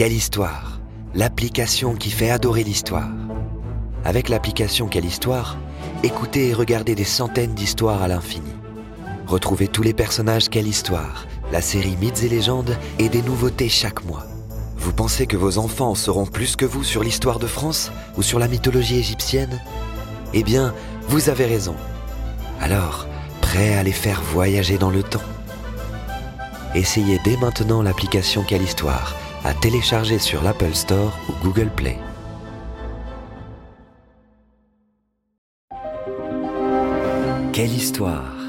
Quelle histoire L'application qui fait adorer l'histoire. Avec l'application Quelle histoire, écoutez et regardez des centaines d'histoires à l'infini. Retrouvez tous les personnages Quelle histoire, la série Mythes et légendes et des nouveautés chaque mois. Vous pensez que vos enfants sauront plus que vous sur l'histoire de France ou sur la mythologie égyptienne? Eh bien, vous avez raison. Alors, prêt à les faire voyager dans le temps? Essayez dès maintenant l'application Quelle Histoire à télécharger sur l'Apple Store ou Google Play. Quelle histoire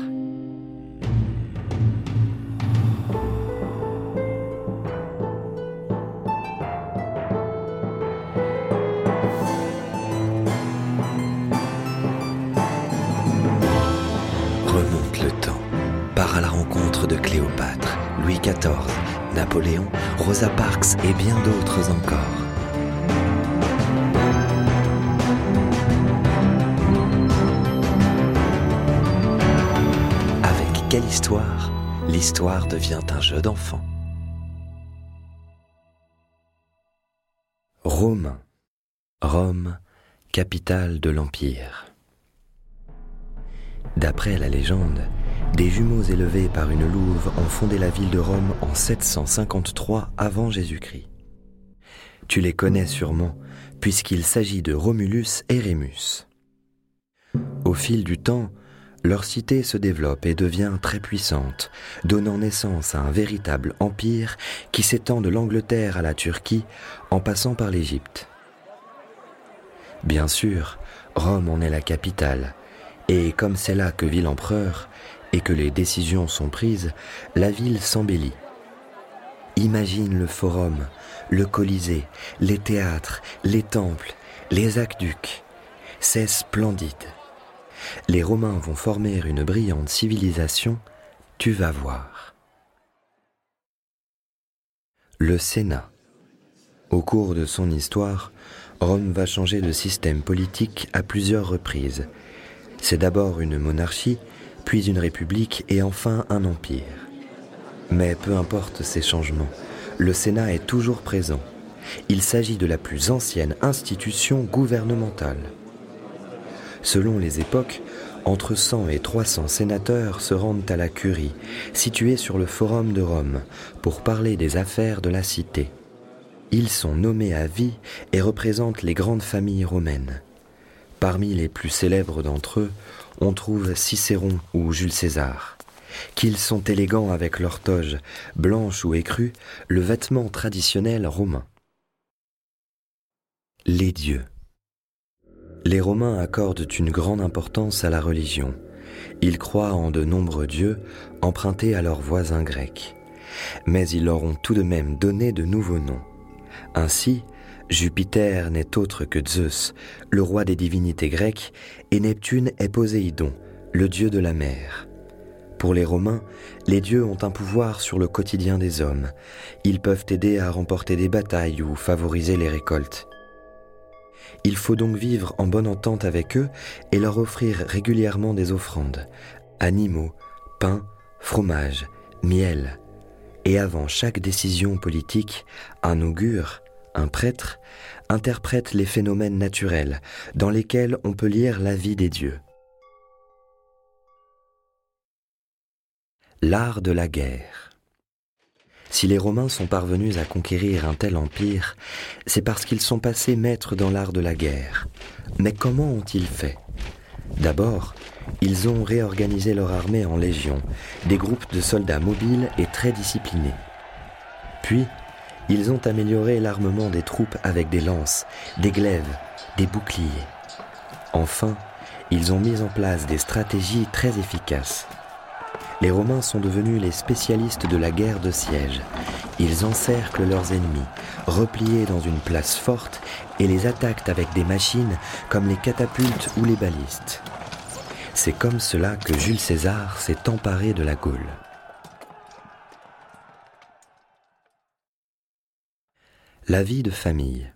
Napoléon, Rosa Parks et bien d'autres encore. Avec quelle histoire L'histoire devient un jeu d'enfant. Rome. Rome, capitale de l'Empire. D'après la légende, des jumeaux élevés par une louve ont fondé la ville de Rome en 753 avant Jésus-Christ. Tu les connais sûrement, puisqu'il s'agit de Romulus et Rémus. Au fil du temps, leur cité se développe et devient très puissante, donnant naissance à un véritable empire qui s'étend de l'Angleterre à la Turquie en passant par l'Égypte. Bien sûr, Rome en est la capitale, et comme c'est là que vit l'empereur, et que les décisions sont prises, la ville s'embellit. Imagine le forum, le colisée, les théâtres, les temples, les aqueducs. C'est splendide. Les Romains vont former une brillante civilisation, tu vas voir. Le Sénat. Au cours de son histoire, Rome va changer de système politique à plusieurs reprises. C'est d'abord une monarchie, puis une république et enfin un empire. Mais peu importe ces changements, le Sénat est toujours présent. Il s'agit de la plus ancienne institution gouvernementale. Selon les époques, entre 100 et 300 sénateurs se rendent à la curie, située sur le Forum de Rome, pour parler des affaires de la cité. Ils sont nommés à vie et représentent les grandes familles romaines. Parmi les plus célèbres d'entre eux, on trouve Cicéron ou Jules César. Qu'ils sont élégants avec leur toge, blanche ou écrue, le vêtement traditionnel romain. Les dieux. Les Romains accordent une grande importance à la religion. Ils croient en de nombreux dieux empruntés à leurs voisins grecs. Mais ils leur ont tout de même donné de nouveaux noms. Ainsi, Jupiter n'est autre que Zeus, le roi des divinités grecques, et Neptune est Poséidon, le dieu de la mer. Pour les Romains, les dieux ont un pouvoir sur le quotidien des hommes. Ils peuvent aider à remporter des batailles ou favoriser les récoltes. Il faut donc vivre en bonne entente avec eux et leur offrir régulièrement des offrandes, animaux, pain, fromage, miel. Et avant chaque décision politique, un augure, un prêtre, interprète les phénomènes naturels dans lesquels on peut lire la vie des dieux. L'art de la guerre. Si les Romains sont parvenus à conquérir un tel empire, c'est parce qu'ils sont passés maîtres dans l'art de la guerre. Mais comment ont-ils fait? D'abord, ils ont réorganisé leur armée en légions, des groupes de soldats mobiles et très disciplinés. Puis, ils ont amélioré l'armement des troupes avec des lances, des glaives, des boucliers. Enfin, ils ont mis en place des stratégies très efficaces. Les Romains sont devenus les spécialistes de la guerre de siège. Ils encerclent leurs ennemis, repliés dans une place forte, et les attaquent avec des machines comme les catapultes ou les balistes. C'est comme cela que Jules César s'est emparé de la Gaule. La vie de famille.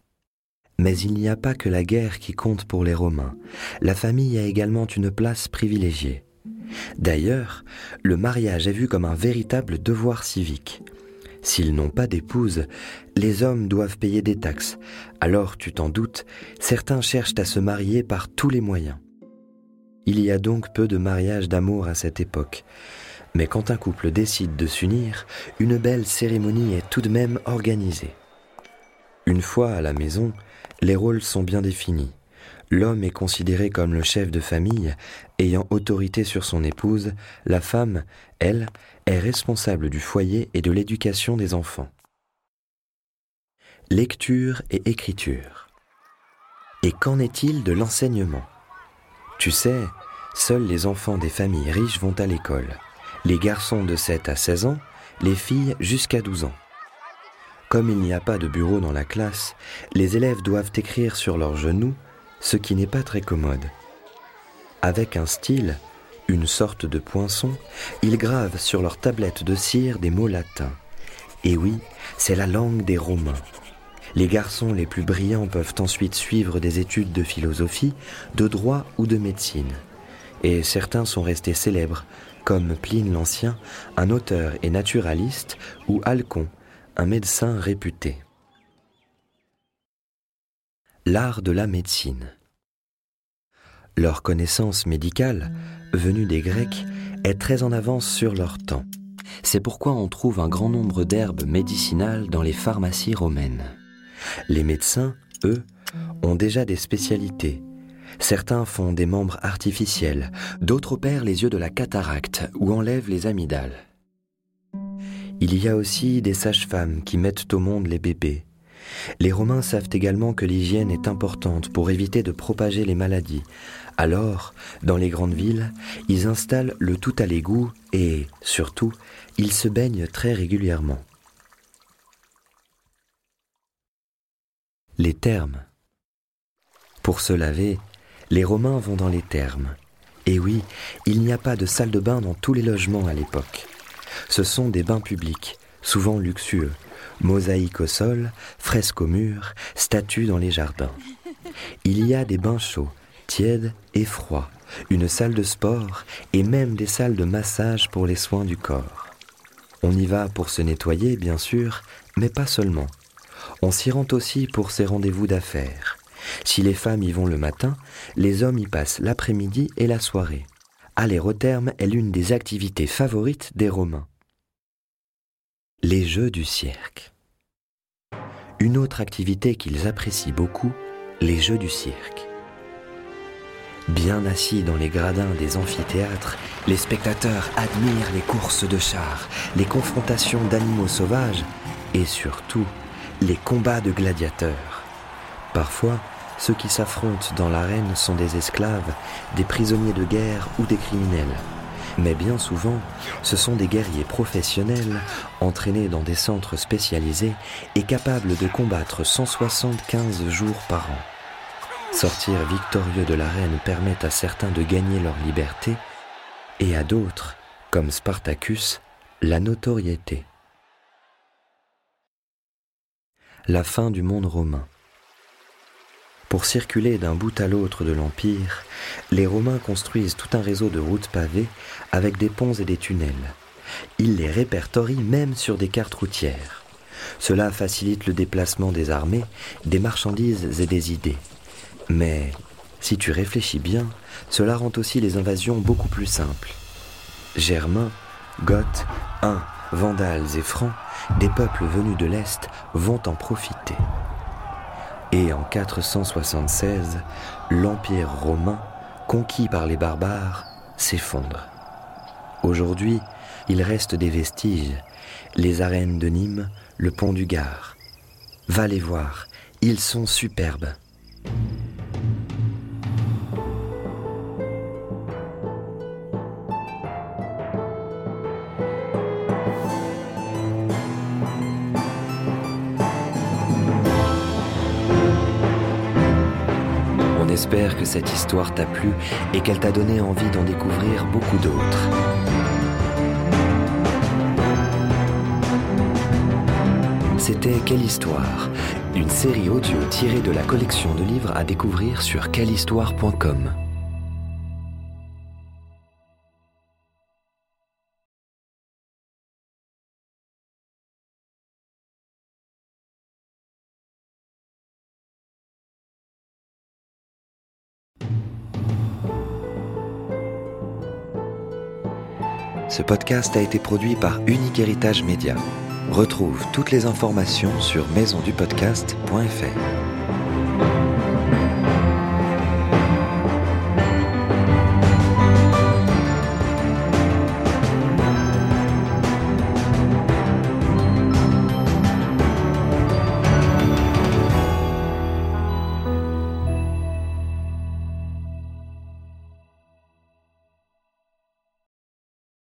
Mais il n'y a pas que la guerre qui compte pour les Romains. La famille a également une place privilégiée. D'ailleurs, le mariage est vu comme un véritable devoir civique. S'ils n'ont pas d'épouse, les hommes doivent payer des taxes. Alors, tu t'en doutes, certains cherchent à se marier par tous les moyens. Il y a donc peu de mariages d'amour à cette époque. Mais quand un couple décide de s'unir, une belle cérémonie est tout de même organisée. Une fois à la maison, les rôles sont bien définis. L'homme est considéré comme le chef de famille, ayant autorité sur son épouse, la femme, elle, est responsable du foyer et de l'éducation des enfants. Lecture et écriture. Et qu'en est-il de l'enseignement? Tu sais, seuls les enfants des familles riches vont à l'école. Les garçons de 7 à 16 ans, les filles jusqu'à 12 ans. Comme il n'y a pas de bureau dans la classe, les élèves doivent écrire sur leurs genoux, ce qui n'est pas très commode. Avec un style, une sorte de poinçon, ils gravent sur leur tablette de cire des mots latins. Et oui, c'est la langue des Romains. Les garçons les plus brillants peuvent ensuite suivre des études de philosophie, de droit ou de médecine. Et certains sont restés célèbres, comme Pline l'Ancien, un auteur et naturaliste, ou Alcon, un médecin réputé. L'art de la médecine. Leur connaissance médicale, venue des Grecs, est très en avance sur leur temps. C'est pourquoi on trouve un grand nombre d'herbes médicinales dans les pharmacies romaines. Les médecins, eux, ont déjà des spécialités. Certains font des membres artificiels, d'autres opèrent les yeux de la cataracte ou enlèvent les amygdales. Il y a aussi des sages-femmes qui mettent au monde les bébés. Les Romains savent également que l'hygiène est importante pour éviter de propager les maladies. Alors, dans les grandes villes, ils installent le tout à l'égout et, surtout, ils se baignent très régulièrement. Les thermes. Pour se laver, les Romains vont dans les thermes. Et oui, il n'y a pas de salle de bain dans tous les logements à l'époque. Ce sont des bains publics, souvent luxueux, mosaïques au sol, fresques au mur, statues dans les jardins. Il y a des bains chauds, tièdes et froids, une salle de sport et même des salles de massage pour les soins du corps. On y va pour se nettoyer, bien sûr, mais pas seulement. On s'y rend aussi pour ses rendez-vous d'affaires. Si les femmes y vont le matin, les hommes y passent l'après-midi et la soirée. Aller au terme est l'une des activités favorites des Romains. Les jeux du cirque. Une autre activité qu'ils apprécient beaucoup, les jeux du cirque. Bien assis dans les gradins des amphithéâtres, les spectateurs admirent les courses de chars, les confrontations d'animaux sauvages et surtout les combats de gladiateurs. Parfois, ceux qui s'affrontent dans l'arène sont des esclaves, des prisonniers de guerre ou des criminels. Mais bien souvent, ce sont des guerriers professionnels, entraînés dans des centres spécialisés et capables de combattre 175 jours par an. Sortir victorieux de l'arène permet à certains de gagner leur liberté et à d'autres, comme Spartacus, la notoriété. La fin du monde romain. Pour circuler d'un bout à l'autre de l'Empire, les Romains construisent tout un réseau de routes pavées avec des ponts et des tunnels. Ils les répertorient même sur des cartes routières. Cela facilite le déplacement des armées, des marchandises et des idées. Mais si tu réfléchis bien, cela rend aussi les invasions beaucoup plus simples. Germains, Goths, Huns, Vandales et Francs, des peuples venus de l'Est, vont en profiter. Et en 476, l'Empire romain, conquis par les barbares, s'effondre. Aujourd'hui, il reste des vestiges, les arènes de Nîmes, le pont du Gard. Va les voir, ils sont superbes. J'espère que cette histoire t'a plu et qu'elle t'a donné envie d'en découvrir beaucoup d'autres. C'était Quelle histoire Une série audio tirée de la collection de livres à découvrir sur quellehistoire.com. Ce podcast a été produit par Unique Héritage Média. Retrouve toutes les informations sur maisondupodcast.fr.